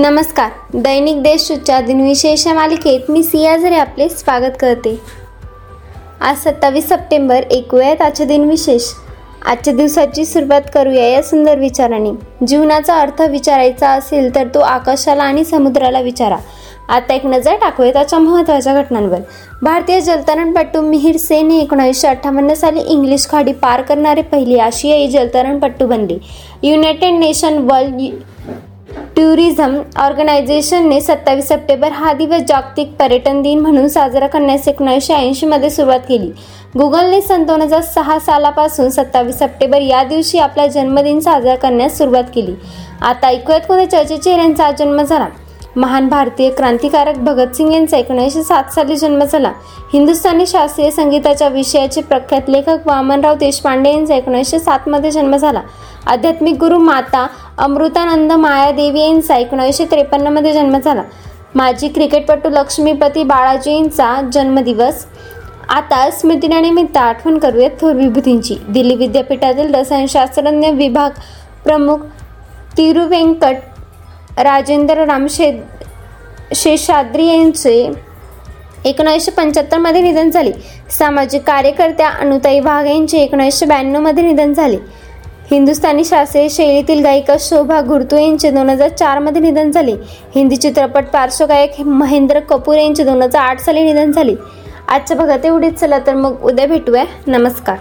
नमस्कार. दैनिक देशच्या दिनविशेष मालिकेत मी सिया झरे आपले स्वागत करते. आज सत्तावीस सप्टेंबर ऐकूयात आजचे दिनविशेष आजच्या दिवसाची सुरुवात करूया या सुंदर विचाराने. जीवनाचा अर्थ विचारायचा असेल तर तो आकाशाला आणि समुद्राला विचारा. आता एक नजर टाकूया त्याच्या महत्त्वाच्या घटनांवर. भारतीय जलतरणपटू मिहिर सेन हे एकोणीसशे अठ्ठावन्न साली इंग्लिश खाडी पार करणारे पहिले आशियाई जलतरणपटू बनले. युनायटेड नेशन वर्ल्ड टुरिझम ऑर्गनायझेशनने सत्तावीस सप्टेंबर हा दिवस जागतिक पर्यटन दिन म्हणून साजरा करण्यास एकोणीसशे ऐंशीमध्ये सुरुवात केली. गुगलने सन दोन हजार सहा सालापासून सत्तावीस सप्टेंबर या दिवशी आपला जन्मदिन साजरा करण्यास सुरुवात केली. आता ऐकूयात कोणत्या चर्चेचे यांचा जन्म झाला? महान भारतीय क्रांतिकारक भगतसिंग यांचा एकोणीसशे सात साली जन्म झाला. हिंदुस्थानी शास्त्रीय संगीताच्या विषयाचे प्रख्यात लेखक वामनराव देशपांडे यांचा एकोणीसशे सातमध्ये जन्म झाला. आध्यात्मिक गुरु माता अमृतानंद मायादेवी यांचा एकोणीसशे त्रेपन्नमध्ये जन्म झाला. माजी क्रिकेटपटू लक्ष्मीपती बाळाजींचा जन्मदिवस. आता स्मृतीनिमित्त आठवण करूयात थोर विभूतींची. दिल्ली विद्यापीठातील रसायनशास्त्रज्ञ विभाग प्रमुख तिरुवेंकट राजेंद्र रामशे शेषाद्री यांचे एकोणीसशे पंच्याहत्तरमध्ये निधन झाले. सामाजिक कार्यकर्त्या अनुताई वाघ यांचे एकोणीसशे ब्याण्णवमध्ये निधन झाले. हिंदुस्थानी शास्त्रीय शैलीतील गायिका शोभा गुर्तू यांचे दोन हजार चारमध्ये निधन झाले. हिंदी चित्रपट पार्श्वगायक महेंद्र कपूर यांचे दोन हजार आठ साली निधन झाले. आजच्या भागात एवढीच चला तर मग उद्या भेटूया. नमस्कार.